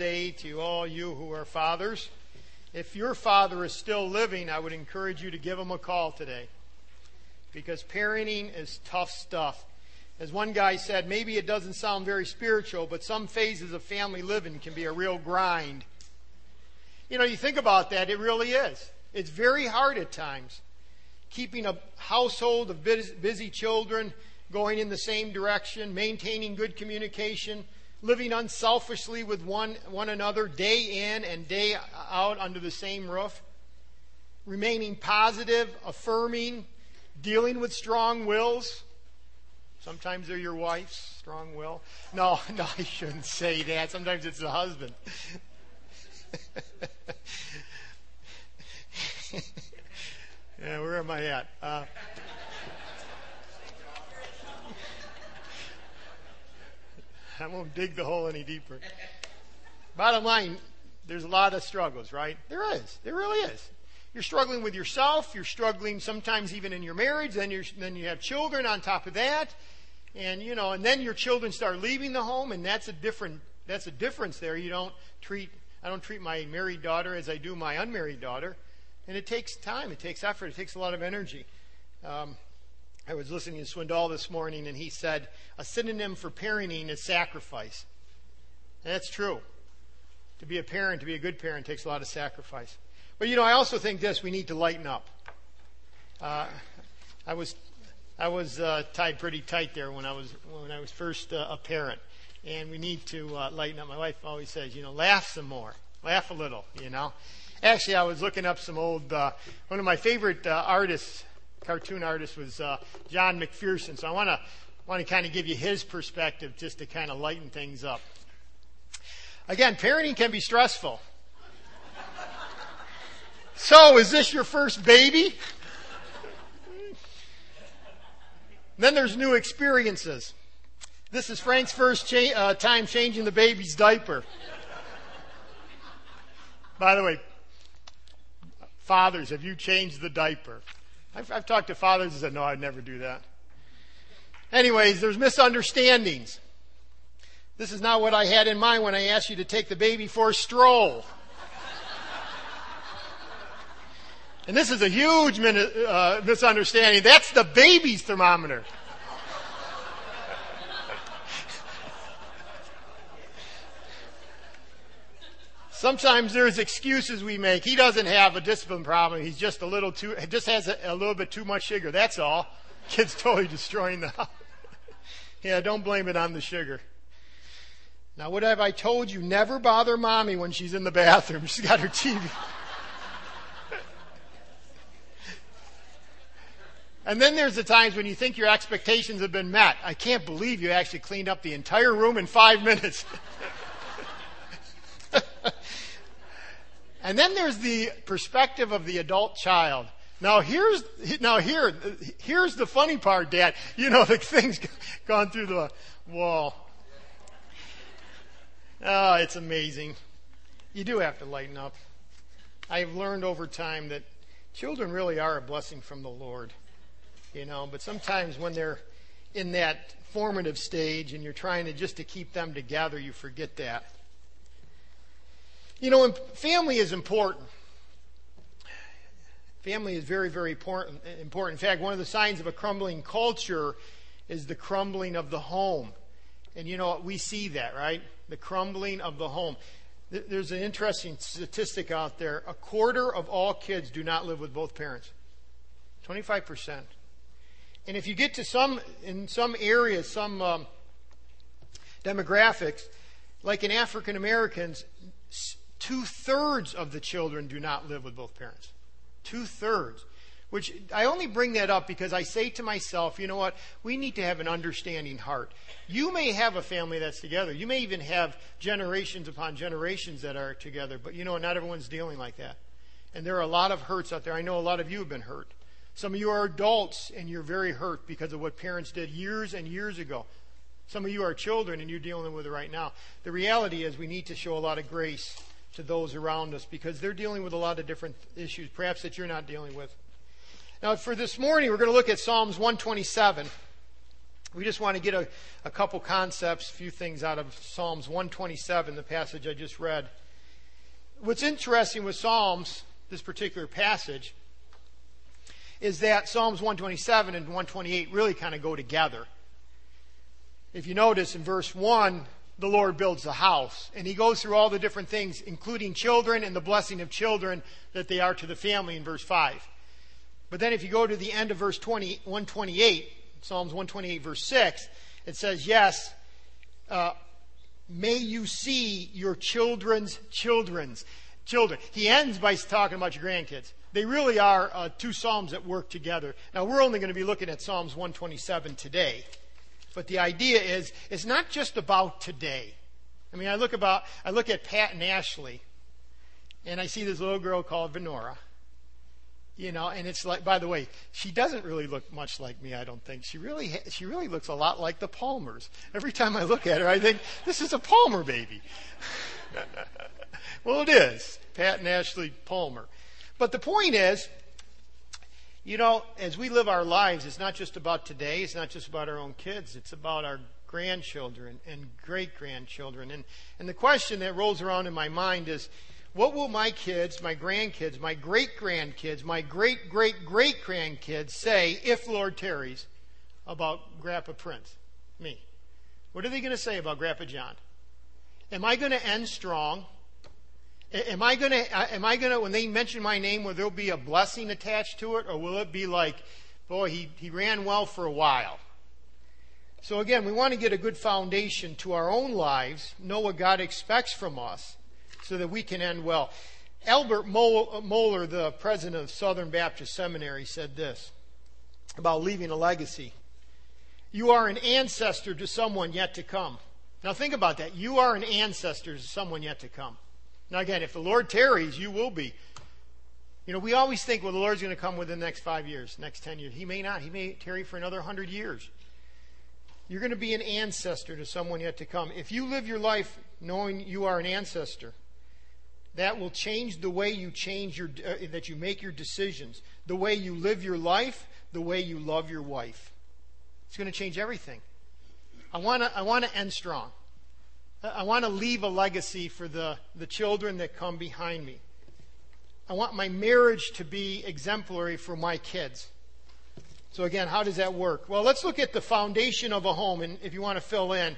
Day to all you who are fathers. If your father is still living, I would encourage you to give him a call today because parenting is tough stuff. As one guy said, maybe it doesn't sound very spiritual, but some phases of family living can be a real grind. You know, you think about that, it really is. It's very hard at times. Keeping a household of busy children going in the same direction, maintaining good communication, living unselfishly with one, one another day in and day out under the same roof, remaining positive, affirming, dealing with strong wills. Sometimes they're your wife's strong will. No, no, I shouldn't say that. Sometimes it's the husband. yeah, where am I at? Uh, I won't dig the hole any deeper. Bottom line, there's a lot of struggles, right? There is. There really is. You're struggling with yourself. You're struggling sometimes even in your marriage. Then you're then you have children on top of that, and you know, and then your children start leaving the home, and that's a different that's a difference there. You don't treat I don't treat my married daughter as I do my unmarried daughter, and it takes time. It takes effort. It takes a lot of energy. Um, I was listening to Swindoll this morning, and he said a synonym for parenting is sacrifice. And that's true. To be a parent, to be a good parent, takes a lot of sacrifice. But you know, I also think this: we need to lighten up. Uh, I was I was uh, tied pretty tight there when I was when I was first uh, a parent, and we need to uh, lighten up. My wife always says, you know, laugh some more, laugh a little. You know, actually, I was looking up some old. Uh, one of my favorite uh, artists cartoon artist was uh, John McPherson. So I want to want to kind of give you his perspective just to kind of lighten things up. Again, parenting can be stressful. So, is this your first baby? Then there's new experiences. This is Frank's first cha- uh, time changing the baby's diaper. By the way, fathers, have you changed the diaper? I've, I've talked to fathers and said, no, I'd never do that. Anyways, there's misunderstandings. This is not what I had in mind when I asked you to take the baby for a stroll. and this is a huge min- uh, misunderstanding. That's the baby's thermometer. Sometimes there's excuses we make. He doesn't have a discipline problem. He's just a little too, just has a, a little bit too much sugar. That's all. Kid's totally destroying the house. yeah, don't blame it on the sugar. Now, what have I told you? Never bother mommy when she's in the bathroom. She's got her TV. and then there's the times when you think your expectations have been met. I can't believe you actually cleaned up the entire room in five minutes. And then there's the perspective of the adult child. Now here's now here here's the funny part, Dad. You know the thing's gone through the wall. Oh, it's amazing. You do have to lighten up. I've learned over time that children really are a blessing from the Lord. You know, but sometimes when they're in that formative stage and you're trying to just to keep them together, you forget that. You know, family is important. Family is very, very important. In fact, one of the signs of a crumbling culture is the crumbling of the home. And you know, we see that, right? The crumbling of the home. There's an interesting statistic out there. A quarter of all kids do not live with both parents. 25%. And if you get to some, in some areas, some um, demographics, like in African Americans, Two thirds of the children do not live with both parents. Two thirds. Which I only bring that up because I say to myself, you know what? We need to have an understanding heart. You may have a family that's together. You may even have generations upon generations that are together, but you know? Not everyone's dealing like that. And there are a lot of hurts out there. I know a lot of you have been hurt. Some of you are adults and you're very hurt because of what parents did years and years ago. Some of you are children and you're dealing with it right now. The reality is we need to show a lot of grace to those around us because they're dealing with a lot of different issues, perhaps that you're not dealing with. Now, for this morning, we're going to look at Psalms 127. we just want to get a, a couple concepts, a few things out of Psalms 127, the passage I just read. What's interesting with Psalms, this particular passage, is that Psalms 127 and 128 really kind of go together. If you notice in verse 1, the Lord builds the house. And he goes through all the different things, including children and the blessing of children that they are to the family in verse 5. But then if you go to the end of verse 20, 128, Psalms 128, verse 6, it says, Yes, uh, may you see your children's children's children. He ends by talking about your grandkids. They really are uh, two Psalms that work together. Now, we're only going to be looking at Psalms 127 today. But the idea is, it's not just about today. I mean, I look about, I look at Pat and Ashley, and I see this little girl called Venora. You know, and it's like, by the way, she doesn't really look much like me, I don't think. She really, she really looks a lot like the Palmers. Every time I look at her, I think, this is a Palmer baby. well, it is. Pat and Ashley Palmer. But the point is, you know, as we live our lives, it's not just about today, it's not just about our own kids, it's about our grandchildren and great grandchildren. And, and the question that rolls around in my mind is, what will my kids, my grandkids, my great grandkids, my great great great grandkids say if Lord tarries about Grandpa Prince? Me. What are they going to say about Grandpa John? Am I going to end strong? Am I going to, am I going to, when they mention my name, will there be a blessing attached to it? Or will it be like, boy, he, he ran well for a while? So again, we want to get a good foundation to our own lives, know what God expects from us, so that we can end well. Albert Mohler, the president of Southern Baptist Seminary, said this about leaving a legacy. You are an ancestor to someone yet to come. Now think about that. You are an ancestor to someone yet to come. Now again, if the Lord tarries, you will be. You know, we always think, well, the Lord's going to come within the next five years, next ten years. He may not. He may tarry for another hundred years. You're going to be an ancestor to someone yet to come. If you live your life knowing you are an ancestor, that will change the way you change your uh, that you make your decisions, the way you live your life, the way you love your wife. It's going to change everything. I want to I want to end strong. I want to leave a legacy for the, the children that come behind me. I want my marriage to be exemplary for my kids. So again, how does that work? Well, let's look at the foundation of a home. And if you want to fill in,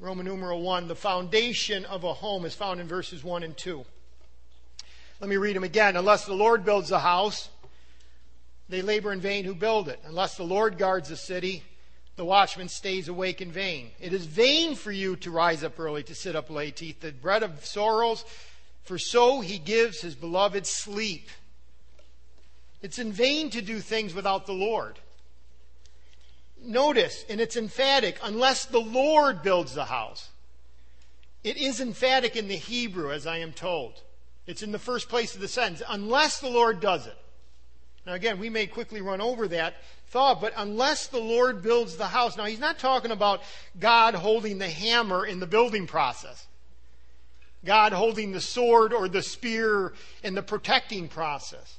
Roman numeral 1, the foundation of a home is found in verses 1 and 2. Let me read them again. Unless the Lord builds a house, they labor in vain who build it. Unless the Lord guards the city, the watchman stays awake in vain. It is vain for you to rise up early, to sit up late, to eat the bread of sorrows, for so he gives his beloved sleep. It's in vain to do things without the Lord. Notice, and it's emphatic, unless the Lord builds the house. It is emphatic in the Hebrew, as I am told. It's in the first place of the sentence, unless the Lord does it. Now, again, we may quickly run over that thought, but unless the Lord builds the house. Now, he's not talking about God holding the hammer in the building process, God holding the sword or the spear in the protecting process.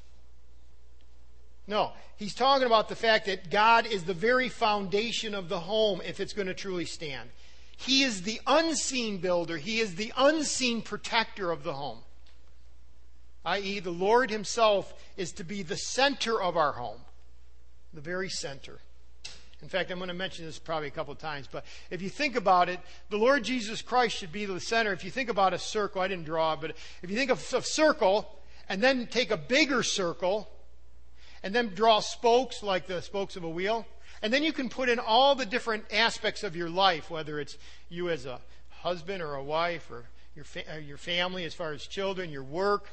No, he's talking about the fact that God is the very foundation of the home if it's going to truly stand. He is the unseen builder, He is the unseen protector of the home i.e., the Lord Himself is to be the center of our home, the very center. In fact, I'm going to mention this probably a couple of times, but if you think about it, the Lord Jesus Christ should be the center. If you think about a circle, I didn't draw, but if you think of a circle and then take a bigger circle and then draw spokes like the spokes of a wheel, and then you can put in all the different aspects of your life, whether it's you as a husband or a wife or your, fa- or your family as far as children, your work,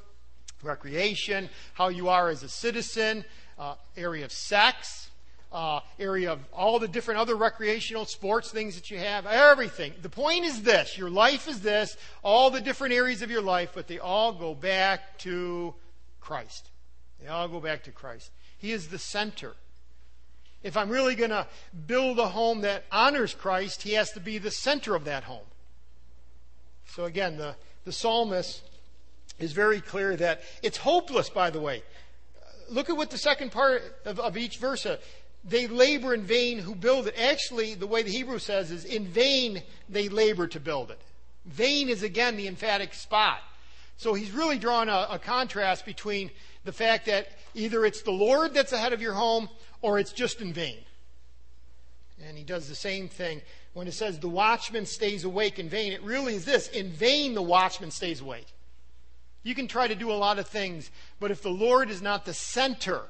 recreation, how you are as a citizen, uh, area of sex, uh, area of all the different other recreational sports things that you have, everything. The point is this your life is this, all the different areas of your life, but they all go back to Christ. They all go back to Christ. He is the center. If I'm really going to build a home that honors Christ, he has to be the center of that home. So again, the, the psalmist is very clear that it's hopeless, by the way. Look at what the second part of, of each verse says. they labor in vain who build it. Actually, the way the Hebrew says is, in vain they labor to build it. Vain is again the emphatic spot. So he's really drawn a, a contrast between the fact that either it's the Lord that's ahead of your home or it's just in vain. And he does the same thing when it says the watchman stays awake in vain. It really is this in vain the watchman stays awake. You can try to do a lot of things, but if the Lord is not the center,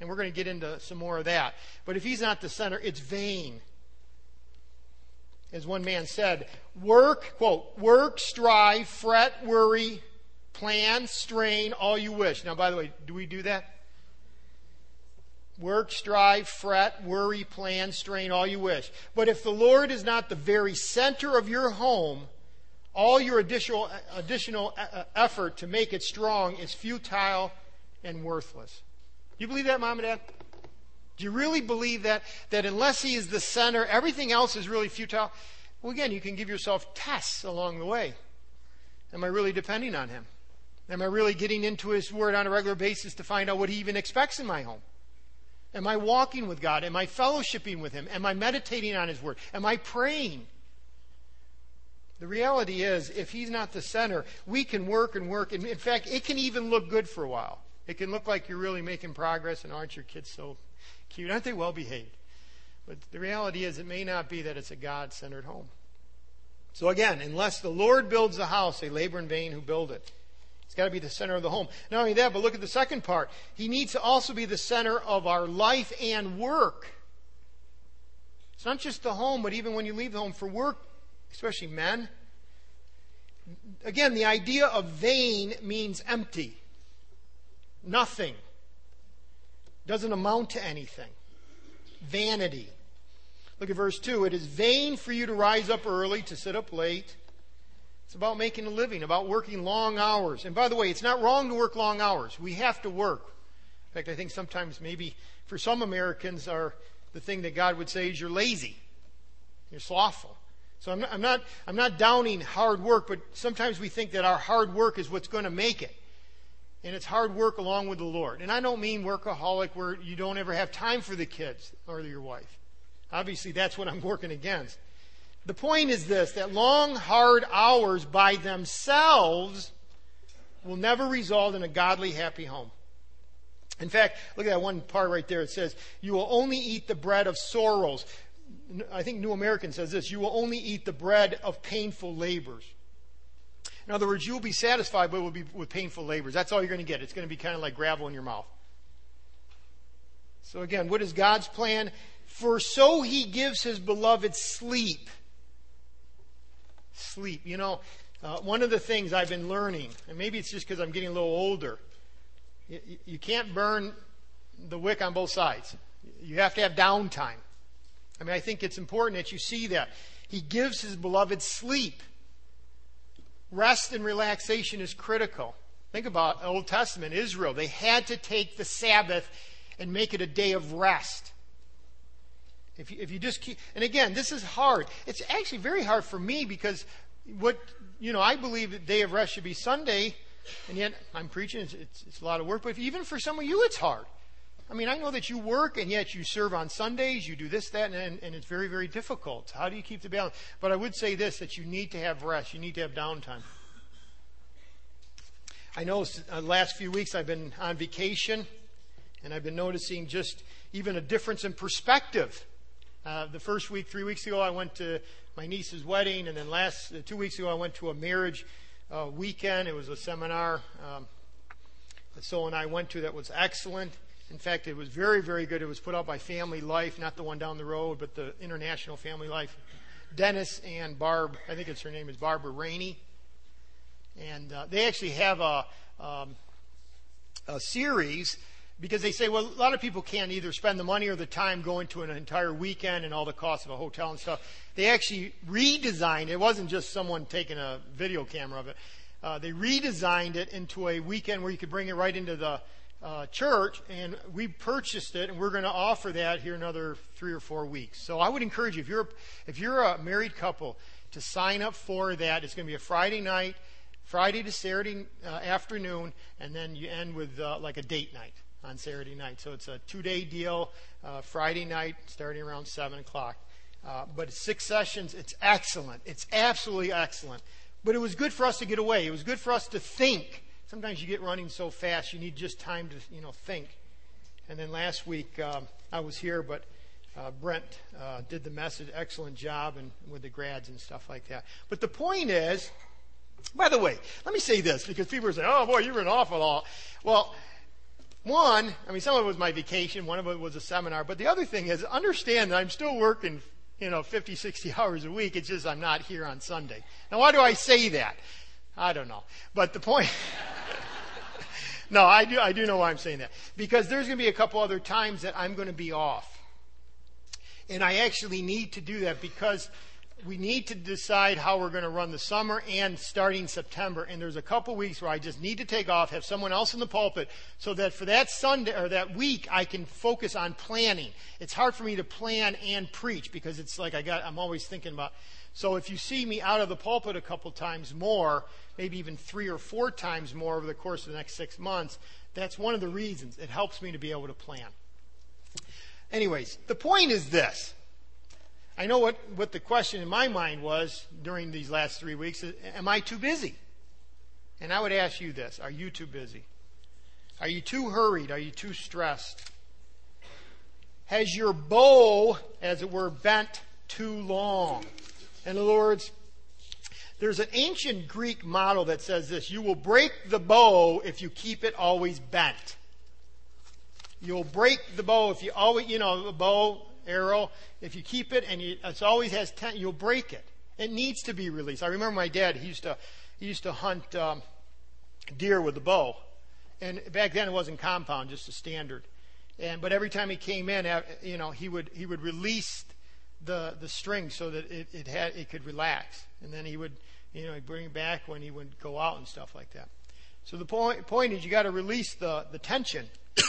and we're going to get into some more of that, but if he's not the center, it's vain. As one man said, work, quote, work, strive, fret, worry, plan, strain, all you wish. Now, by the way, do we do that? Work, strive, fret, worry, plan, strain, all you wish. But if the Lord is not the very center of your home, all your additional, additional uh, uh, effort to make it strong is futile and worthless. Do you believe that, Mom and Dad? Do you really believe that? That unless He is the center, everything else is really futile? Well, again, you can give yourself tests along the way. Am I really depending on Him? Am I really getting into His Word on a regular basis to find out what He even expects in my home? Am I walking with God? Am I fellowshipping with Him? Am I meditating on His Word? Am I praying? The reality is, if He's not the center, we can work and work. And in fact, it can even look good for a while. It can look like you're really making progress, and aren't your kids so cute? Aren't they well behaved? But the reality is, it may not be that it's a God centered home. So again, unless the Lord builds the house, they labor in vain who build it. It's got to be the center of the home. Not only that, but look at the second part. He needs to also be the center of our life and work. It's not just the home, but even when you leave the home for work, especially men. Again, the idea of vain means empty, nothing, doesn't amount to anything, vanity. Look at verse 2. It is vain for you to rise up early, to sit up late it's about making a living, about working long hours. And by the way, it's not wrong to work long hours. We have to work. In fact, I think sometimes maybe for some Americans are the thing that God would say is you're lazy. You're slothful. So I'm not, I'm not, I'm not downing hard work, but sometimes we think that our hard work is what's going to make it. And it's hard work along with the Lord. And I don't mean workaholic where you don't ever have time for the kids or your wife. Obviously, that's what I'm working against. The point is this that long, hard hours by themselves will never result in a godly, happy home. In fact, look at that one part right there. It says, You will only eat the bread of sorrows. I think New American says this you will only eat the bread of painful labors. In other words, you will be satisfied, but will be with painful labors. That's all you're going to get. It's going to be kind of like gravel in your mouth. So, again, what is God's plan? For so he gives his beloved sleep sleep. You know, uh, one of the things I've been learning, and maybe it's just because I'm getting a little older, you, you can't burn the wick on both sides. You have to have downtime. I mean, I think it's important that you see that. He gives his beloved sleep. Rest and relaxation is critical. Think about Old Testament Israel. They had to take the Sabbath and make it a day of rest. If you, if you just keep, and again, this is hard. It's actually very hard for me because what, you know, I believe that day of rest should be Sunday, and yet I'm preaching, it's, it's, it's a lot of work, but even for some of you, it's hard. I mean, I know that you work and yet you serve on Sundays, you do this, that, and, and it's very, very difficult. How do you keep the balance? But I would say this that you need to have rest, you need to have downtime. I know uh, last few weeks I've been on vacation, and I've been noticing just even a difference in perspective uh, the first week, three weeks ago, I went to my niece's wedding, and then last uh, two weeks ago, I went to a marriage uh, weekend. It was a seminar um, that So and I went to that was excellent. In fact, it was very, very good. It was put out by Family Life, not the one down the road, but the International Family Life. Dennis and Barb, I think it's her name is Barbara Rainey, and uh, they actually have a, um, a series because they say, well, a lot of people can't either spend the money or the time going to an entire weekend and all the costs of a hotel and stuff. They actually redesigned it. It wasn't just someone taking a video camera of it. Uh, they redesigned it into a weekend where you could bring it right into the uh, church, and we purchased it, and we're going to offer that here another three or four weeks. So I would encourage you, if you're if you're a married couple, to sign up for that. It's going to be a Friday night, Friday to Saturday uh, afternoon, and then you end with uh, like a date night. on Saturday night. So it's a two day deal, uh, Friday night starting around 7 o'clock. Uh, but six sessions, it's excellent. It's absolutely excellent. But it was good for us to get away. It was good for us to think. Sometimes you get running so fast, you need just time to, you know, think. And then last week, um, I was here, but uh, Brent uh, did the message, excellent job, and with the grads and stuff like that. But the point is, by the way, let me say this because people are saying, "Oh boy, you were an awful lot." Well, one, I mean, some of it was my vacation, one of it was a seminar, but the other thing is, understand that I'm still working, you know, 50, 60 hours a week. It's just I'm not here on Sunday. Now, why do I say that? I don't know, but the point. no, I do. I do know why I'm saying that because there's going to be a couple other times that I'm going to be off, and I actually need to do that because we need to decide how we're going to run the summer and starting September. And there's a couple weeks where I just need to take off, have someone else in the pulpit, so that for that Sunday or that week I can focus on planning. It's hard for me to plan and preach because it's like I got I'm always thinking about. So if you see me out of the pulpit a couple times more, maybe even three or four times more over the course of the next six months, that's one of the reasons. It helps me to be able to plan. Anyways, the point is this. I know what, what the question in my mind was during these last three weeks. Am I too busy? And I would ask you this Are you too busy? Are you too hurried? Are you too stressed? Has your bow, as it were, bent too long? In other words, there's an ancient Greek model that says this You will break the bow if you keep it always bent. You'll break the bow if you always, you know, the bow, arrow, if you keep it and you, it always has ten, you'll break it. It needs to be released. I remember my dad. He used to he used to hunt um, deer with a bow, and back then it wasn't compound, just a standard. And but every time he came in, uh, you know, he would he would release the the string so that it, it had it could relax, and then he would you know he bring it back when he would go out and stuff like that. So the point point is you got to release the the tension.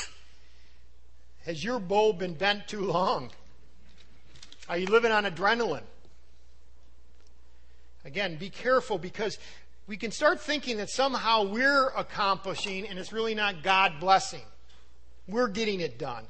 Has your bow been bent too long? Are you living on adrenaline? Again, be careful because we can start thinking that somehow we're accomplishing and it's really not God blessing. We're getting it done.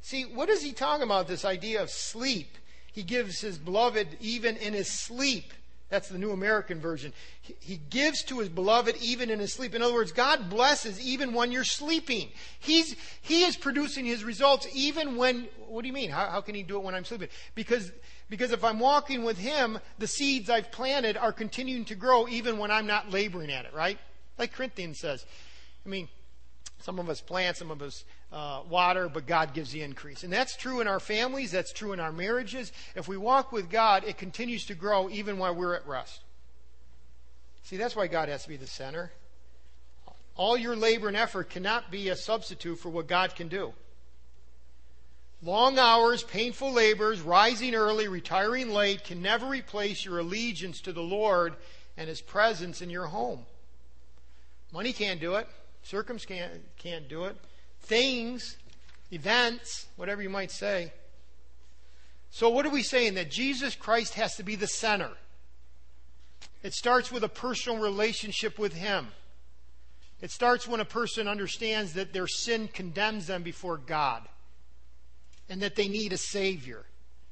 See, what is he talking about? This idea of sleep. He gives his beloved even in his sleep. That's the New American Version. He gives to his beloved even in his sleep. In other words, God blesses even when you're sleeping. He's, he is producing his results even when, what do you mean? How, how can he do it when I'm sleeping? Because, because if I'm walking with him, the seeds I've planted are continuing to grow even when I'm not laboring at it, right? Like Corinthians says. I mean, some of us plant, some of us uh, water, but God gives the increase. And that's true in our families, that's true in our marriages. If we walk with God, it continues to grow even while we're at rest. See, that's why God has to be the center. All your labor and effort cannot be a substitute for what God can do. Long hours, painful labors, rising early, retiring late can never replace your allegiance to the Lord and His presence in your home. Money can't do it. Circumstance can't do it. Things, events, whatever you might say. So, what are we saying? That Jesus Christ has to be the center. It starts with a personal relationship with Him. It starts when a person understands that their sin condemns them before God and that they need a Savior.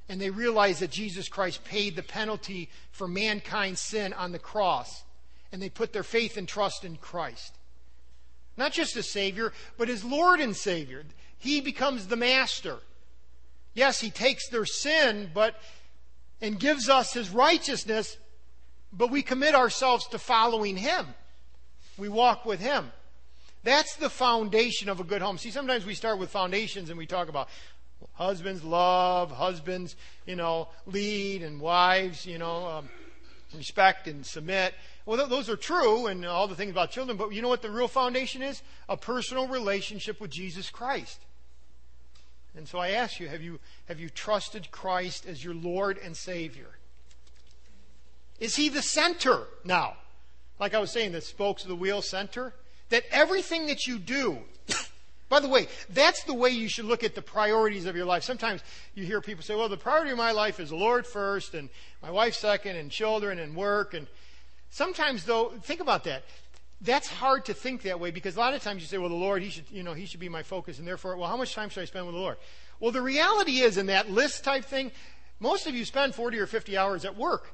And they realize that Jesus Christ paid the penalty for mankind's sin on the cross. And they put their faith and trust in Christ. Not just as Savior, but as Lord and Savior. He becomes the master. Yes, He takes their sin, but and gives us His righteousness, but we commit ourselves to following Him. We walk with Him. That's the foundation of a good home. See, sometimes we start with foundations and we talk about husbands love, husbands, you know, lead, and wives, you know, um, respect and submit. Well, those are true and all the things about children, but you know what the real foundation is? A personal relationship with Jesus Christ. And so I ask you, have you, have you trusted Christ as your Lord and Savior? Is He the center now? Like I was saying, the spokes of the wheel center? That everything that you do, by the way, that's the way you should look at the priorities of your life. Sometimes you hear people say, well, the priority of my life is the Lord first, and my wife second, and children, and work. And Sometimes, though, think about that. that's hard to think that way because a lot of times you say, well, the Lord, he should, you know, he should be my focus, and therefore, well, how much time should I spend with the Lord? Well, the reality is, in that list type thing, most of you spend 40 or 50 hours at work.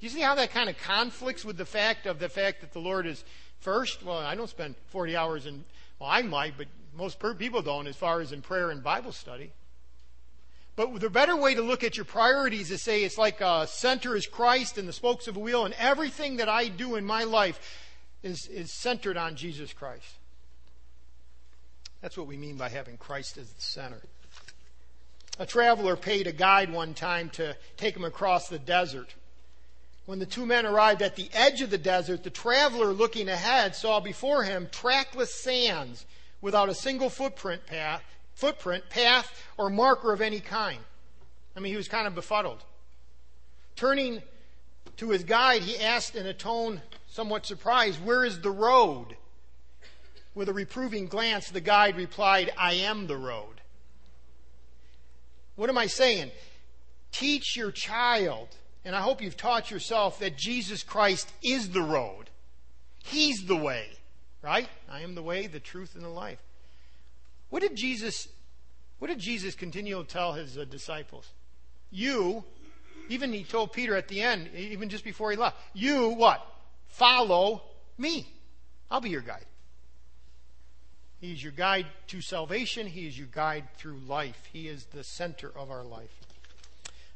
Do you see how that kind of conflicts with the fact of the fact that the Lord is first? Well, I don't spend 40 hours in, well, I might, but most people don't as far as in prayer and Bible study. But the better way to look at your priorities is to say it's like a center is Christ and the spokes of a wheel, and everything that I do in my life is, is centered on Jesus Christ. That's what we mean by having Christ as the center. A traveler paid a guide one time to take him across the desert. When the two men arrived at the edge of the desert, the traveler looking ahead saw before him trackless sands without a single footprint path, footprint, path, or marker of any kind. I mean, he was kind of befuddled. Turning to his guide, he asked in a tone somewhat surprised, Where is the road? With a reproving glance, the guide replied, I am the road. What am I saying? Teach your child, and I hope you've taught yourself that Jesus Christ is the road. He's the way, right? I am the way, the truth, and the life. What did Jesus what did Jesus continue to tell his uh, disciples? You, even he told Peter at the end, even just before he left, you what? Follow me. I'll be your guide. He is your guide to salvation. He is your guide through life. He is the center of our life.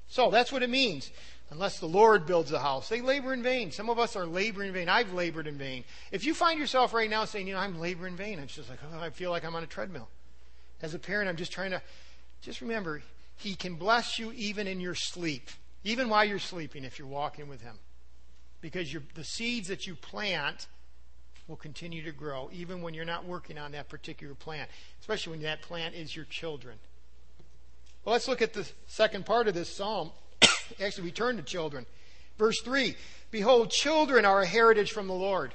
So that's what it means. Unless the Lord builds a house, they labor in vain. Some of us are laboring in vain. I've labored in vain. If you find yourself right now saying, you know, I'm laboring in vain, it's just like, oh, I feel like I'm on a treadmill. As a parent, I'm just trying to, just remember, He can bless you even in your sleep, even while you're sleeping if you're walking with Him. Because the seeds that you plant will continue to grow even when you're not working on that particular plant, especially when that plant is your children. Well, let's look at the second part of this psalm. Actually, we turn to children. Verse 3 Behold, children are a heritage from the Lord.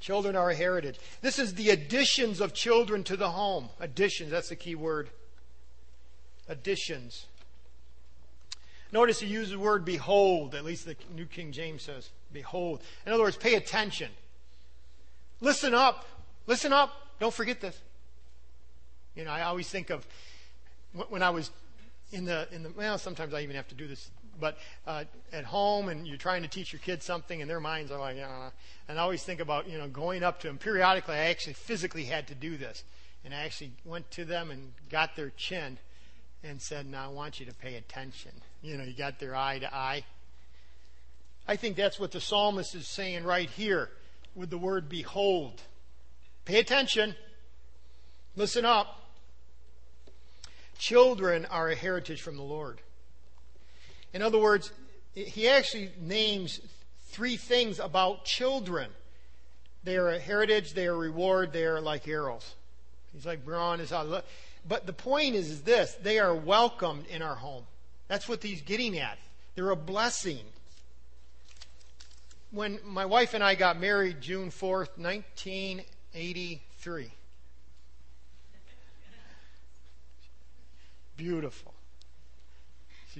Children are a heritage. This is the additions of children to the home. Additions, that's the key word. Additions. Notice he uses the word behold, at least the New King James says. Behold. In other words, pay attention. Listen up. Listen up. Don't forget this. You know, I always think of when I was in the in the well, sometimes I even have to do this, but uh, at home and you're trying to teach your kids something, and their minds are like, yeah. And I always think about you know going up to them periodically. I actually physically had to do this, and I actually went to them and got their chin, and said, "Now I want you to pay attention." You know, you got their eye to eye. I think that's what the psalmist is saying right here with the word behold. Pay attention. Listen up. Children are a heritage from the Lord. In other words, he actually names three things about children. They are a heritage, they are a reward, they are like arrows. He's like, Braun is. But the point is, is this they are welcomed in our home. That's what he's getting at. They're a blessing when my wife and I got married June 4th, 1983. Beautiful.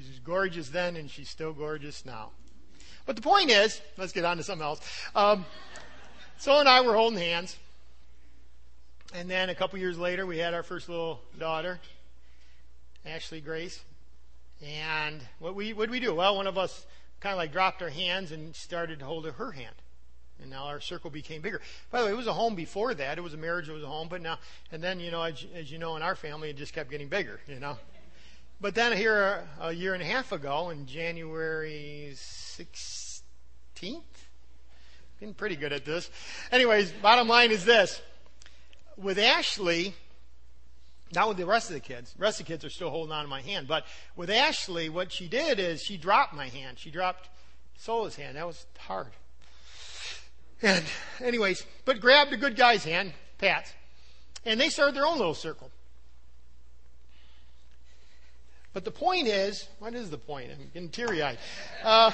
She's gorgeous then, and she's still gorgeous now. But the point is, let's get on to something else. Um, so and I were holding hands. And then a couple years later, we had our first little daughter, Ashley Grace. And what we what we do? Well, one of us kind of like dropped our hands and started to hold her hand. And now our circle became bigger. By the way, it was a home before that. It was a marriage, it was a home. But now, and then, you know, as, as you know, in our family, it just kept getting bigger, you know. But then here a, a year and a half ago, in January 16th, been pretty good at this. Anyways, bottom line is this. With Ashley, not with the rest of the kids. The rest of the kids are still holding on to my hand. But with Ashley, what she did is she dropped my hand. She dropped Sola's hand. That was hard. And anyways, but grabbed a good guy's hand, Pat's, and they started their own little circle. But the point is, what is the point? I'm getting teary eyed. Uh,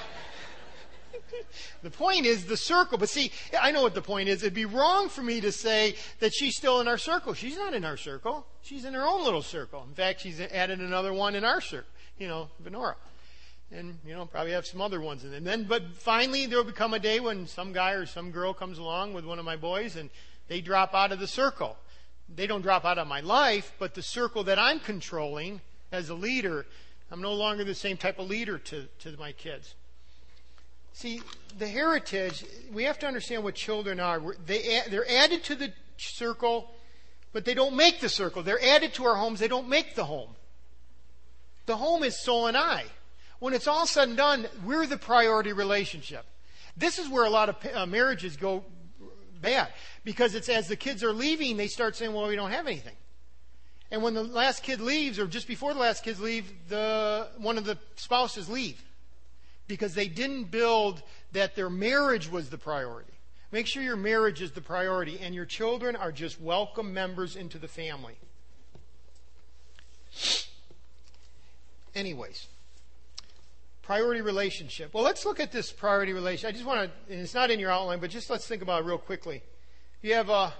the point is the circle. But see, I know what the point is. It'd be wrong for me to say that she's still in our circle. She's not in our circle. She's in her own little circle. In fact, she's added another one in our circle, you know, Venora. and you know probably have some other ones. And then, but finally, there will become a day when some guy or some girl comes along with one of my boys, and they drop out of the circle. They don't drop out of my life, but the circle that I'm controlling as a leader, I'm no longer the same type of leader to, to my kids. See, the heritage, we have to understand what children are. They, they're added to the circle, but they don't make the circle. They're added to our homes, they don't make the home. The home is soul and I. When it's all said and done, we're the priority relationship. This is where a lot of uh, marriages go bad because it's as the kids are leaving, they start saying, "Well, we don't have anything." And when the last kid leaves, or just before the last kids leave, the one of the spouses leave because they didn't build that their marriage was the priority. Make sure your marriage is the priority, and your children are just welcome members into the family. Anyways, priority relationship. Well, let's look at this priority relationship. I just want to, and it's not in your outline, but just let's think about it real quickly. You have a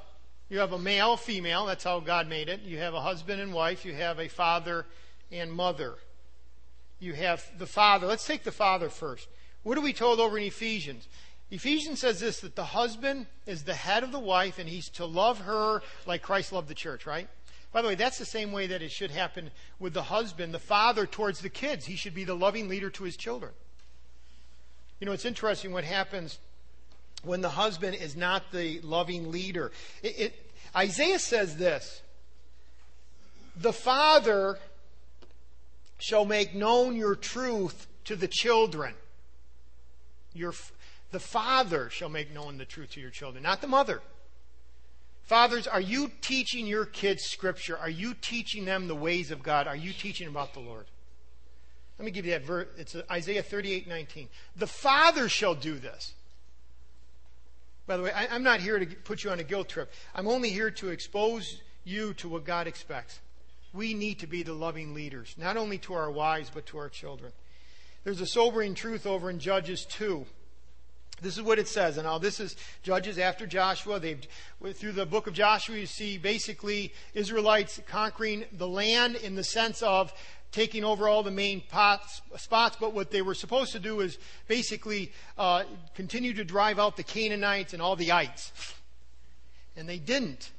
you have a male, female. That's how God made it. You have a husband and wife. You have a father and mother. You have the father. Let's take the father first. What are we told over in Ephesians? Ephesians says this that the husband is the head of the wife and he's to love her like Christ loved the church, right? By the way, that's the same way that it should happen with the husband, the father towards the kids. He should be the loving leader to his children. You know, it's interesting what happens when the husband is not the loving leader. It, it, Isaiah says this The father shall make known your truth to the children. Your, the father shall make known the truth to your children, not the mother. Fathers, are you teaching your kids Scripture? Are you teaching them the ways of God? Are you teaching about the Lord? Let me give you that verse. It's Isaiah 38 19. The Father shall do this. By the way, I, am not here to put you on a guilt trip. I'm only here to expose you to what God expects. We need to be the loving leaders, not only to our wives, but to our children. There's a sobering truth over in Judges 2. This is what it says. And now this is Judges after Joshua. They've, through the book of Joshua, you see basically Israelites conquering the land in the sense of taking over all the main pots, spots. But what they were supposed to do is basically uh, continue to drive out the Canaanites and all the ites. And they didn't.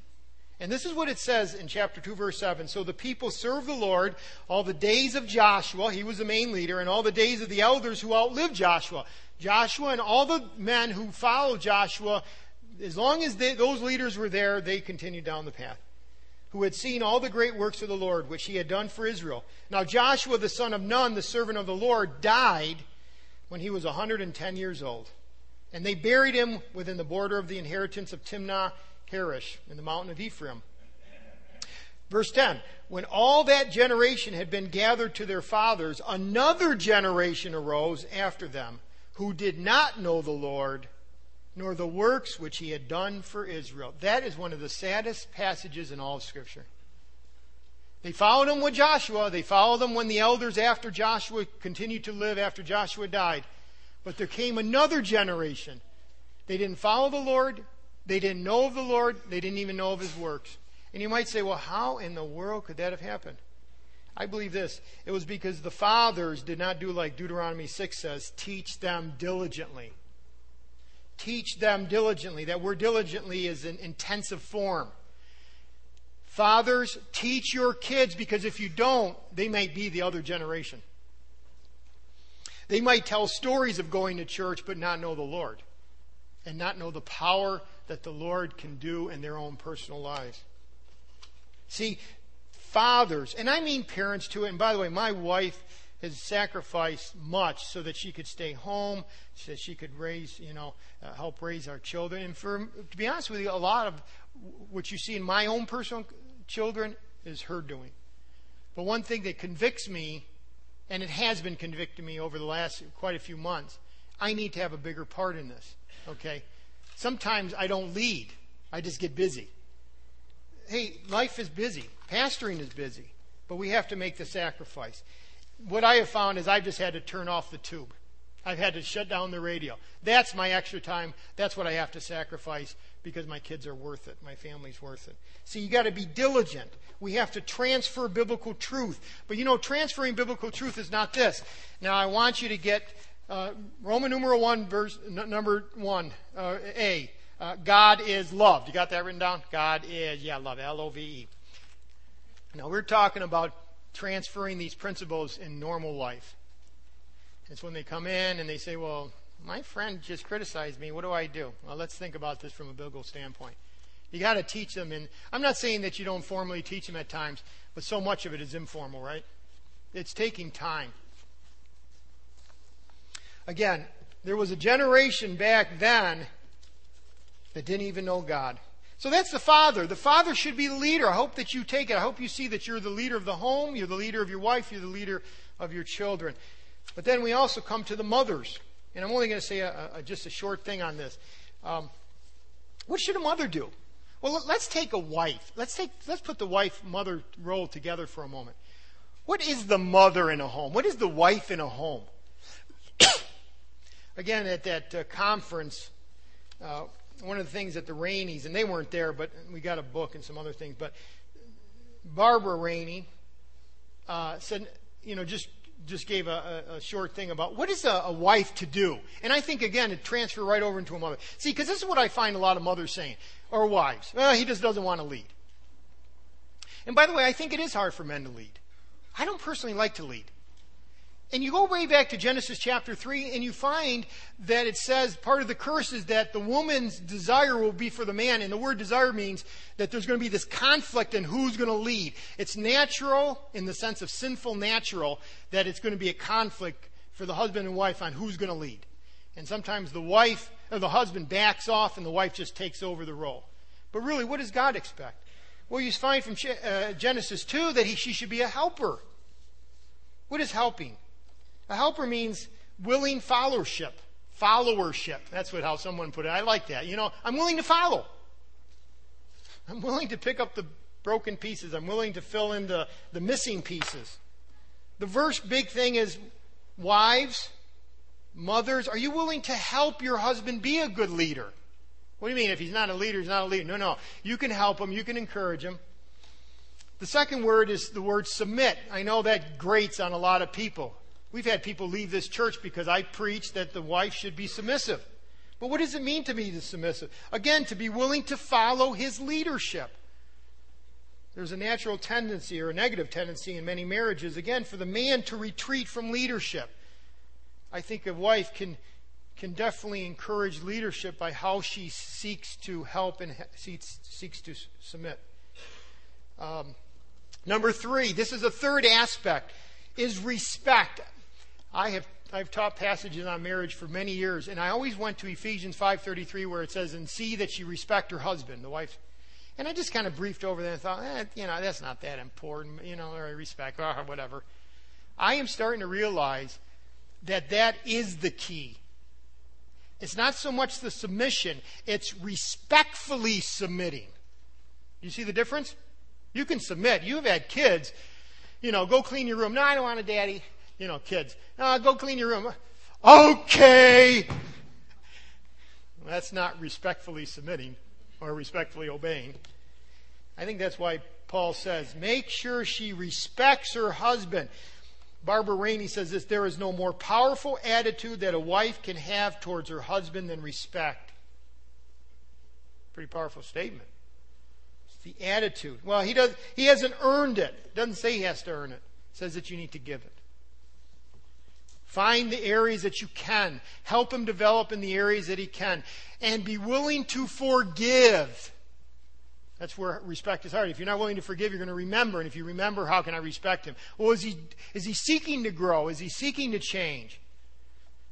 And this is what it says in chapter 2, verse 7. So the people served the Lord all the days of Joshua, he was the main leader, and all the days of the elders who outlived Joshua. Joshua and all the men who followed Joshua, as long as they, those leaders were there, they continued down the path. Who had seen all the great works of the Lord, which he had done for Israel. Now Joshua, the son of Nun, the servant of the Lord, died when he was 110 years old. And they buried him within the border of the inheritance of Timnah Heresh in the mountain of Ephraim. Verse 10 When all that generation had been gathered to their fathers, another generation arose after them who did not know the Lord, nor the works which he had done for Israel. That is one of the saddest passages in all of Scripture. They followed him with Joshua. They followed him when the elders after Joshua continued to live after Joshua died. But there came another generation. They didn't follow the Lord. They didn't know of the Lord. They didn't even know of his works. And you might say, well, how in the world could that have happened? I believe this. It was because the fathers did not do like Deuteronomy 6 says, teach them diligently. Teach them diligently. That word diligently is an intensive form. Fathers, teach your kids because if you don't, they might be the other generation. They might tell stories of going to church but not know the Lord and not know the power that the Lord can do in their own personal lives. See, fathers, and I mean parents too, and by the way, my wife has sacrificed much so that she could stay home, so that she could raise, you know, uh, help raise our children. And for, to be honest with you, a lot of what you see in my own personal children is her doing. But one thing that convicts me, and it has been convicting me over the last quite a few months, I need to have a bigger part in this. Okay? Sometimes I don't lead, I just get busy. Hey, life is busy, pastoring is busy, but we have to make the sacrifice. What I have found is I've just had to turn off the tube. I've had to shut down the radio. That's my extra time. That's what I have to sacrifice because my kids are worth it. My family's worth it. See, you got to be diligent. We have to transfer biblical truth. But you know, transferring biblical truth is not this. Now, I want you to get uh, Roman numeral 1, verse n- number 1, uh, A. Uh, God is love. You got that written down? God is, yeah, love, L O V E. Now, we're talking about transferring these principles in normal life. It's when they come in and they say, well, my friend just criticized me. What do I do? Well, let's think about this from a biblical standpoint. You got to teach them, and I'm not saying that you don't formally teach them at times, but so much of it is informal, right? It's taking time. Again, there was a generation back then that didn't even know God. So that's the father. The father should be the leader. I hope that you take it. I hope you see that you're the leader of the home, you're the leader of your wife, you're the leader of your children. But then we also come to the mothers. And I'm only going to say a, a, just a short thing on this. Um, what should a mother do? Well, let's take a wife. Let's take let's put the wife mother role together for a moment. What is the mother in a home? What is the wife in a home? Again, at that uh, conference, uh, one of the things that the Raineys, and they weren't there, but we got a book and some other things. But Barbara Rainey uh, said, you know, just just gave a, a, short thing about what is a, a, wife to do. And I think, again, it transfer right over into a mother. See, because this is what I find a lot of mothers saying, or wives. Well, he just doesn't want to lead. And by the way, I think it is hard for men to lead. I don't personally like to lead. And you go way back to Genesis chapter 3, and you find that it says part of the curse is that the woman's desire will be for the man. And the word desire means that there's going to be this conflict in who's going to lead. It's natural, in the sense of sinful natural, that it's going to be a conflict for the husband and wife on who's going to lead. And sometimes the wife, or the husband backs off, and the wife just takes over the role. But really, what does God expect? Well, you find from uh, Genesis 2 that he, she should be a helper. What is helping? A helper means willing followership. Followership. That's what how someone put it. I like that. You know, I'm willing to follow. I'm willing to pick up the broken pieces. I'm willing to fill in the, the missing pieces. The verse big thing is wives, mothers, are you willing to help your husband be a good leader? What do you mean? If he's not a leader, he's not a leader. No, no. You can help him, you can encourage him. The second word is the word submit. I know that grates on a lot of people. We've had people leave this church because I preach that the wife should be submissive. But what does it mean to be submissive? Again, to be willing to follow his leadership. There's a natural tendency or a negative tendency in many marriages, again, for the man to retreat from leadership. I think a wife can, can definitely encourage leadership by how she seeks to help and seeks, seeks to submit. Um, number three, this is a third aspect, is respect. I have I've taught passages on marriage for many years, and I always went to Ephesians 5:33 where it says, "And see that you respect her husband, the wife." And I just kind of briefed over that and thought, eh, you know, that's not that important, you know, or respect, or whatever. I am starting to realize that that is the key. It's not so much the submission, it's respectfully submitting. You see the difference? You can submit. You've had kids, you know, go clean your room. No, I don't want a daddy you know, kids, uh, go clean your room. Okay. That's not respectfully submitting or respectfully obeying. I think that's why Paul says, make sure she respects her husband. Barbara Rainey says this there is no more powerful attitude that a wife can have towards her husband than respect. Pretty powerful statement. It's the attitude. Well, he does he hasn't earned it. it. Doesn't say he has to earn it. It says that you need to give it. Find the areas that you can. Help him develop in the areas that he can. And be willing to forgive. That's where respect is hard. If you're not willing to forgive, you're going to remember. And if you remember, how can I respect him? Well, is he, is he seeking to grow? Is he seeking to change?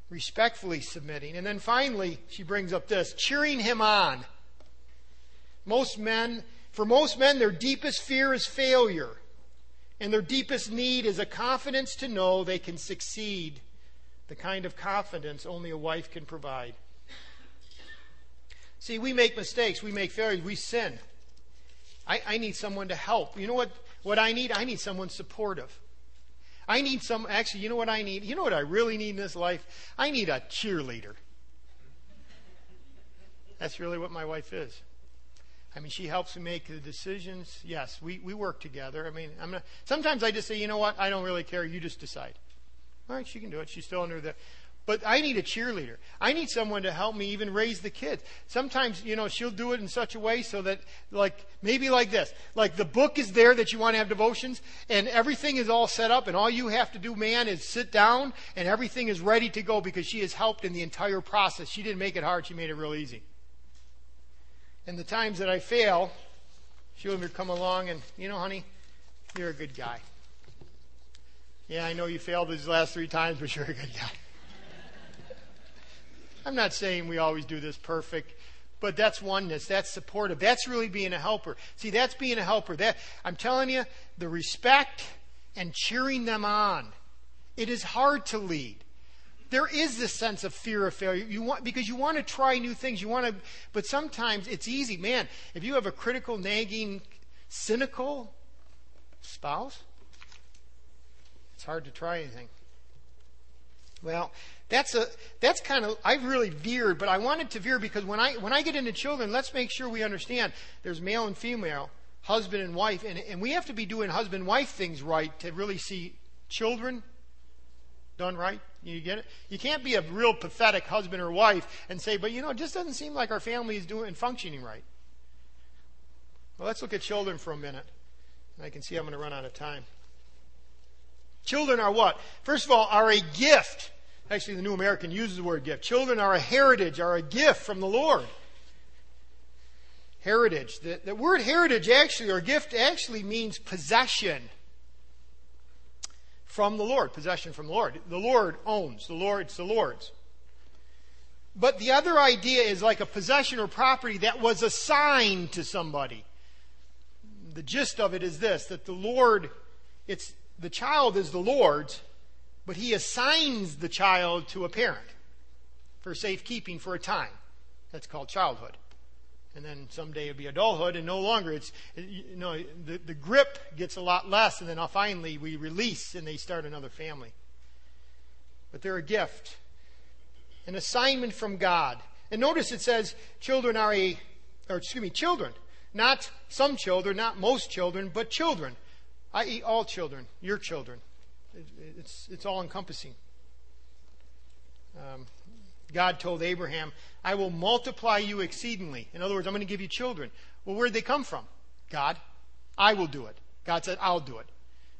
Respectfully submitting. And then finally, she brings up this cheering him on. Most men, for most men, their deepest fear is failure. And their deepest need is a confidence to know they can succeed the kind of confidence only a wife can provide. See, we make mistakes, we make failures, we sin. I, I need someone to help. You know what, what I need? I need someone supportive. I need some, actually, you know what I need? You know what I really need in this life? I need a cheerleader. That's really what my wife is. I mean, she helps me make the decisions. Yes, we, we work together. I mean, I'm not, sometimes I just say, you know what? I don't really care. You just decide. All right, she can do it. She's still under the. But I need a cheerleader. I need someone to help me even raise the kids. Sometimes, you know, she'll do it in such a way so that, like, maybe like this. Like, the book is there that you want to have devotions, and everything is all set up, and all you have to do, man, is sit down, and everything is ready to go because she has helped in the entire process. She didn't make it hard, she made it real easy. And the times that I fail, she'll come along and, you know, honey, you're a good guy. Yeah, I know you failed these last three times, but you're a good guy. I'm not saying we always do this perfect, but that's oneness. That's supportive. That's really being a helper. See, that's being a helper. That I'm telling you, the respect and cheering them on. It is hard to lead there is this sense of fear of failure. You want because you want to try new things. You want to, but sometimes it's easy, man. If you have a critical, nagging, cynical spouse, it's hard to try anything. Well, that's a that's kind of I've really veered, but I wanted to veer because when I when I get into children, let's make sure we understand there's male and female, husband and wife, and, and we have to be doing husband wife things right to really see children done right. You get it? You can't be a real pathetic husband or wife and say, but you know, it just doesn't seem like our family is doing and functioning right. Well, let's look at children for a minute. I can see I'm going to run out of time. Children are what? First of all, are a gift. Actually, the New American uses the word gift. Children are a heritage, are a gift from the Lord. Heritage. The, the word heritage actually, or gift actually means possession from the Lord, possession from the Lord. The Lord owns, the Lord, it's the Lord's. But the other idea is like a possession or property that was assigned to somebody. The gist of it is this that the Lord, it's the child is the Lord's, but he assigns the child to a parent for safekeeping for a time. That's called childhood and then someday it'll be adulthood, and no longer it's you know the, the grip gets a lot less, and then finally we release and they start another family. But they're a gift, an assignment from God. And notice it says children are a, or excuse me, children, not some children, not most children, but children, i.e., all children, your children. It, it's it's all encompassing. Um, God told Abraham, I will multiply you exceedingly. In other words, I'm going to give you children. Well, where'd they come from? God. I will do it. God said, I'll do it.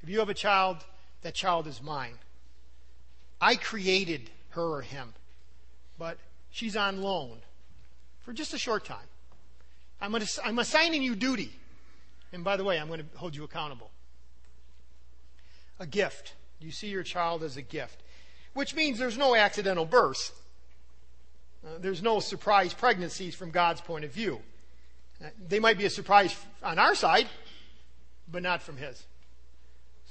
If you have a child, that child is mine. I created her or him, but she's on loan for just a short time. I'm, to, I'm assigning you duty. And by the way, I'm going to hold you accountable. A gift. You see your child as a gift, which means there's no accidental birth. Uh, there's no surprise pregnancies from God's point of view. Uh, they might be a surprise on our side, but not from His.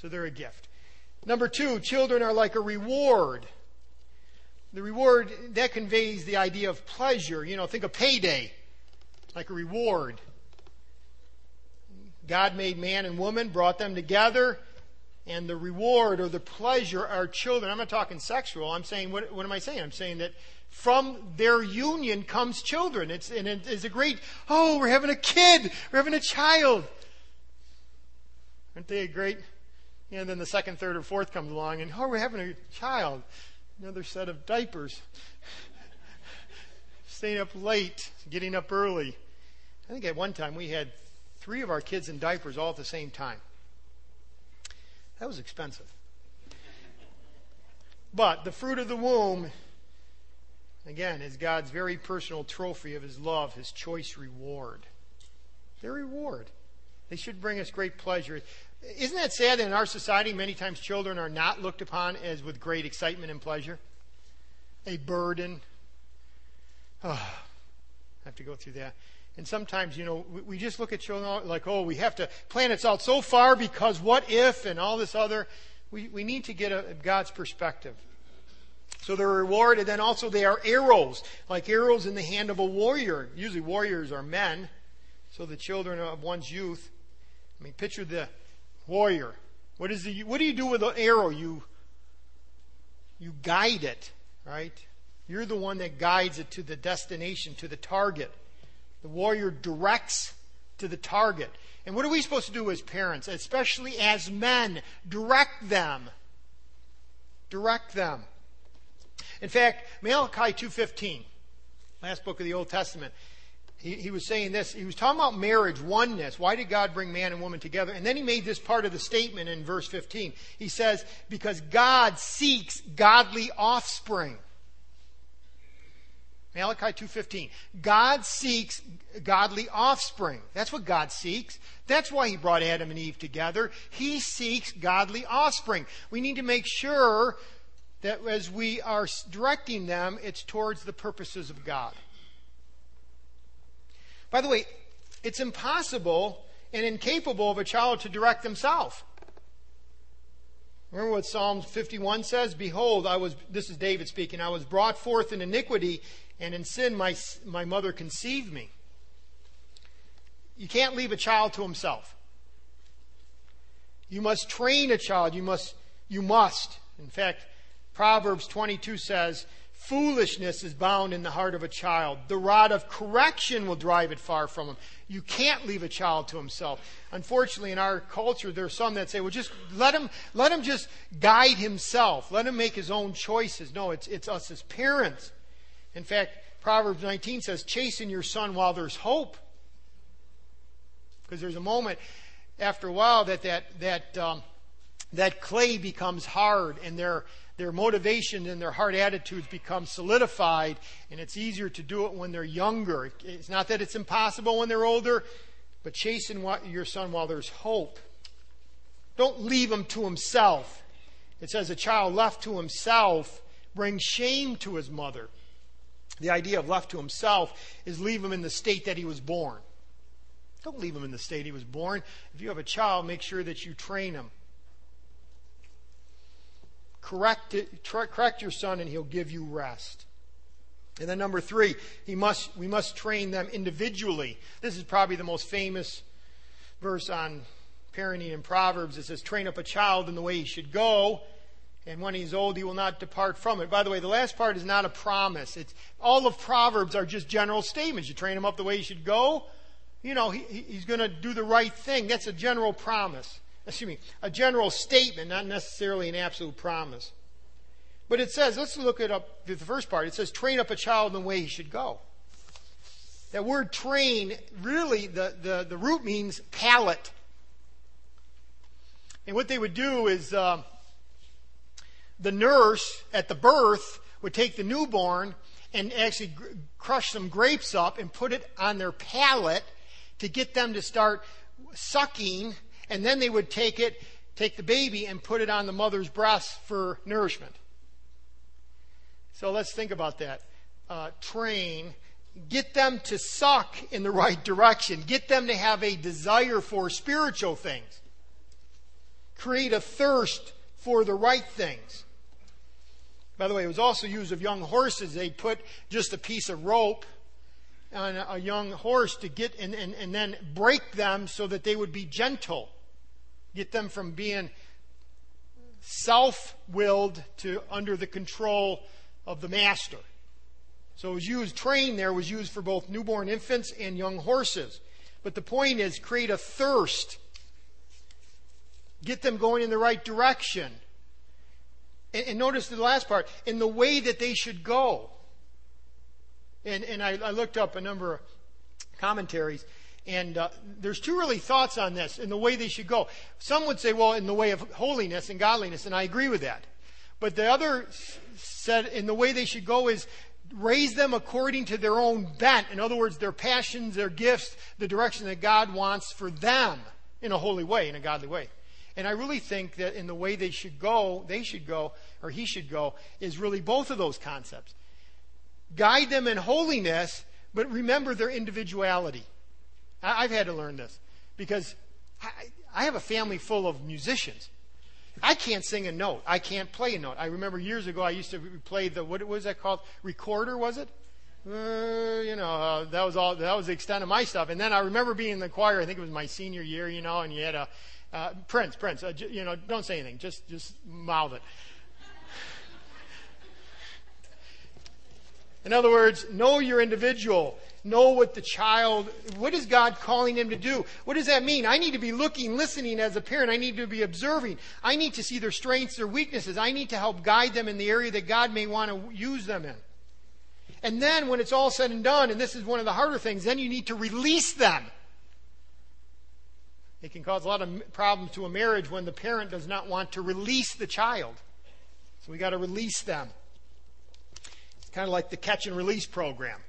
So they're a gift. Number two, children are like a reward. The reward, that conveys the idea of pleasure. You know, think of payday, like a reward. God made man and woman, brought them together, and the reward or the pleasure are children. I'm not talking sexual. I'm saying, what, what am I saying? I'm saying that from their union comes children. It's, and it's a great, oh, we're having a kid, we're having a child. Aren't they a great? And then the second, third, or fourth comes along, and oh, we're having a child. Another set of diapers. Staying up late, getting up early. I think at one time we had three of our kids in diapers all at the same time. That was expensive. But the fruit of the womb Again, is God's very personal trophy of his love, his choice reward. Their reward. They should bring us great pleasure. Isn't that sad that in our society, many times children are not looked upon as with great excitement and pleasure? A burden. Oh, I have to go through that. And sometimes, you know, we, just look at children like, oh, we have to plan it out so far because what if and all this other. We, we need to get a, God's perspective. So they're rewarded. Then also they are arrows, like arrows in the hand of a warrior. Usually warriors are men. So the children of one's youth. I mean, picture the warrior. What is the, what do you do with an arrow? You, you guide it, right? You're the one that guides it to the destination, to the target. The warrior directs to the target. And what are we supposed to do as parents, especially as men? Direct them. Direct them. In fact, Malachi 2:15, last book of the Old Testament, he, he was saying this. He was talking about marriage, oneness. Why did God bring man and woman together? And then he made this part of the statement in verse 15. He says, because God seeks godly offspring. Malachi 2:15. God seeks godly offspring. That's what God seeks. That's why he brought Adam and Eve together. He seeks godly offspring. We need to make sure that as we are directing them, it's towards the purposes of God. By the way, it's impossible and incapable of a child to direct themselves. Remember what Psalm 51 says? Behold, I was, this is David speaking, I was brought forth in iniquity, and in sin my, my mother conceived me. You can't leave a child to himself. You must train a child. You must, you must. In fact, Proverbs 22 says, Foolishness is bound in the heart of a child. The rod of correction will drive it far from him. You can't leave a child to himself. Unfortunately, in our culture, there are some that say, well, just let him, let him just guide himself. Let him make his own choices. No, it's, it's us as parents. In fact, Proverbs 19 says, chasten your son while there's hope. Because there's a moment after a while that that, that, um, that clay becomes hard and they're, their motivation and their heart attitudes become solidified, and it's easier to do it when they're younger. It's not that it's impossible when they're older, but chasten your son while there's hope. Don't leave him to himself. It says a child left to himself brings shame to his mother. The idea of left to himself is leave him in the state that he was born. Don't leave him in the state he was born. If you have a child, make sure that you train him correct, it, correct your son and he'll give you rest. And then number three, he must, we must train them individually. This is probably the most famous verse on parenting in Proverbs. It says, train up a child in the way he should go, and when he's old, he will not depart from it. By the way, the last part is not a promise. It's, all of Proverbs are just general statements. You train him up the way he should go, you know, he, he's going to do the right thing. That's a general promise excuse me, a general statement, not necessarily an absolute promise. But it says, let's look up, the first part. It says, train up a child in the way he should go. That word train, really, the, the, the root means palate. And what they would do is uh, the nurse at the birth would take the newborn and actually gr- crush some grapes up and put it on their palate to get them to start sucking and then they would take it, take the baby, and put it on the mother's breast for nourishment. So let's think about that. Uh, train, get them to suck in the right direction, get them to have a desire for spiritual things, create a thirst for the right things. By the way, it was also used of young horses. They put just a piece of rope on a young horse to get and, and, and then break them so that they would be gentle get them from being self willed to under the control of the master. So it was used, train there was used for both newborn infants and young horses. But the point is, create a thirst. Get them going in the right direction. And, and notice the last part, in the way that they should go. And, and I, I looked up a number of commentaries. And uh, there's two really thoughts on this in the way they should go. Some would say, well, in the way of holiness and godliness, and I agree with that. But the other said in the way they should go is raise them according to their own bent. In other words, their passions, their gifts, the direction that God wants for them in a holy way, in a godly way. And I really think that in the way they should go, they should go, or he should go, is really both of those concepts. Guide them in holiness, but remember their individuality. I've had to learn this because I have a family full of musicians. I can't sing a note. I can't play a note. I remember years ago I used to play the what was that called? Recorder was it? Uh, you know, uh, that was all. That was the extent of my stuff. And then I remember being in the choir. I think it was my senior year, you know, and you had a uh, Prince, Prince. Uh, j- you know, don't say anything. Just, just mouth it. In other words, know your individual. Know what the child, what is God calling him to do? What does that mean? I need to be looking, listening as a parent. I need to be observing. I need to see their strengths, their weaknesses. I need to help guide them in the area that God may want to use them in. And then when it's all said and done, and this is one of the harder things, then you need to release them. It can cause a lot of problems to a marriage when the parent does not want to release the child. So we got to release them. It's kind of like the catch and release program.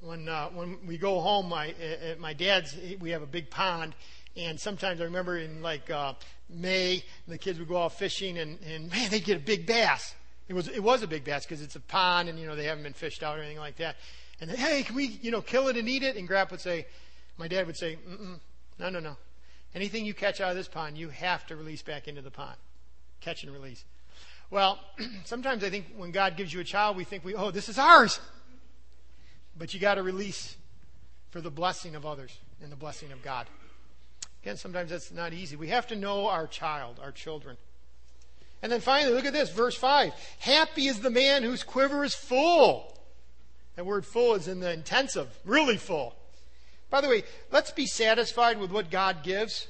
When uh, when we go home, my at my dad's, we have a big pond, and sometimes I remember in like uh, May, the kids would go out fishing, and, and man, they get a big bass. It was it was a big bass because it's a pond and you know they haven't been fished out or anything like that. And hey, can we you know kill it and eat it? And Grandpa would say, my dad would say, Mm-mm, no, no, no. Anything you catch out of this pond, you have to release back into the pond. Catch and release. Well, sometimes I think when God gives you a child, we think we oh this is ours. But you got to release for the blessing of others and the blessing of God. Again, sometimes that's not easy. We have to know our child, our children. And then finally, look at this, verse 5. Happy is the man whose quiver is full. That word full is in the intensive, really full. By the way, let's be satisfied with what God gives.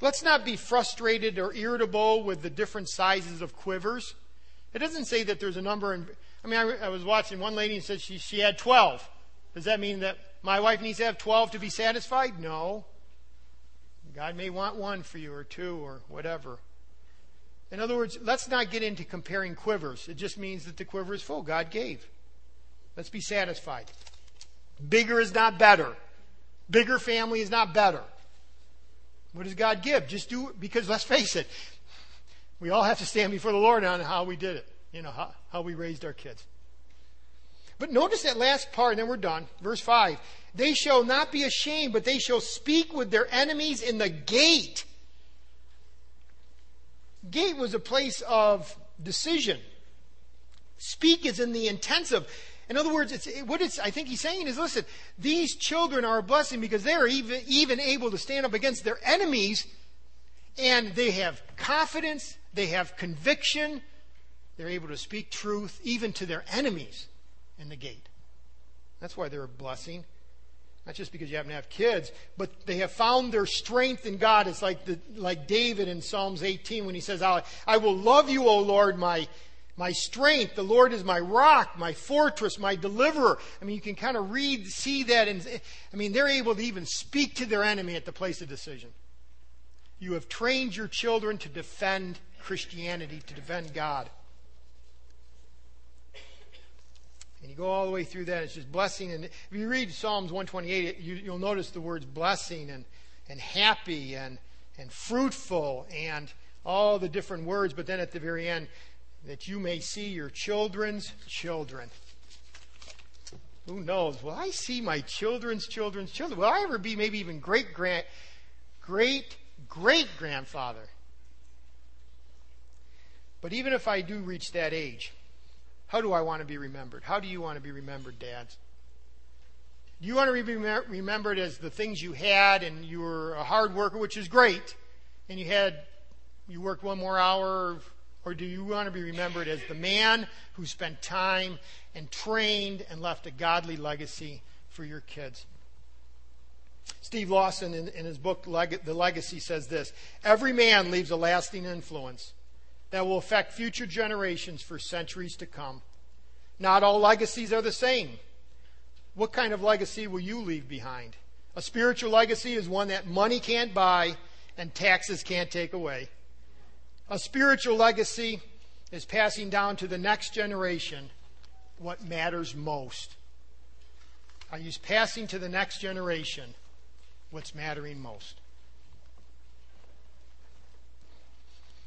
Let's not be frustrated or irritable with the different sizes of quivers. It doesn't say that there's a number. In, I mean, I, I was watching one lady and said she, she had 12. Does that mean that my wife needs to have 12 to be satisfied? No. God may want one for you or two or whatever. In other words, let's not get into comparing quivers. It just means that the quiver is full. God gave. Let's be satisfied. Bigger is not better. Bigger family is not better. What does God give? Just do it because let's face it, we all have to stand before the Lord on how we did it, you know, how, how we raised our kids. But notice that last part, and then we're done. Verse 5. They shall not be ashamed, but they shall speak with their enemies in the gate Gate was a place of decision. Speak is in the intensive. In other words, it's, what it's, I think he's saying is, listen, these children are a blessing because they are even, even able to stand up against their enemies and they have confidence, they have conviction, they're able to speak truth even to their enemies in the gate. That's why they're a blessing. Not just because you happen to have kids, but they have found their strength in God. It's like, the, like David in Psalms 18 when he says, I, I will love you, O Lord, my, my strength. The Lord is my rock, my fortress, my deliverer. I mean, you can kind of read, see that. And I mean, they're able to even speak to their enemy at the place of decision. You have trained your children to defend Christianity, to defend God. And you go all the way through that. It's just blessing. And if you read Psalms 128, you, will notice the words blessing and, and happy and, and fruitful and all the different words. But then at the very end, that you may see your children's children. Who knows? Will I see my children's children's children? Will I ever be maybe even great grand, great great grandfather? But even if I do reach that age, how do I want to be remembered? How do you want to be remembered, dads? Do you want to be remembered as the things you had and you were a hard worker, which is great, and you had you worked one more hour, or do you want to be remembered as the man who spent time and trained and left a godly legacy for your kids? Steve Lawson, in, in his book The Legacy, says this Every man leaves a lasting influence that will affect future generations for centuries to come. Not all legacies are the same. What kind of legacy will you leave behind? A spiritual legacy is one that money can't buy and taxes can't take away. A spiritual legacy is passing down to the next generation what matters most. Are you passing to the next generation what's mattering most?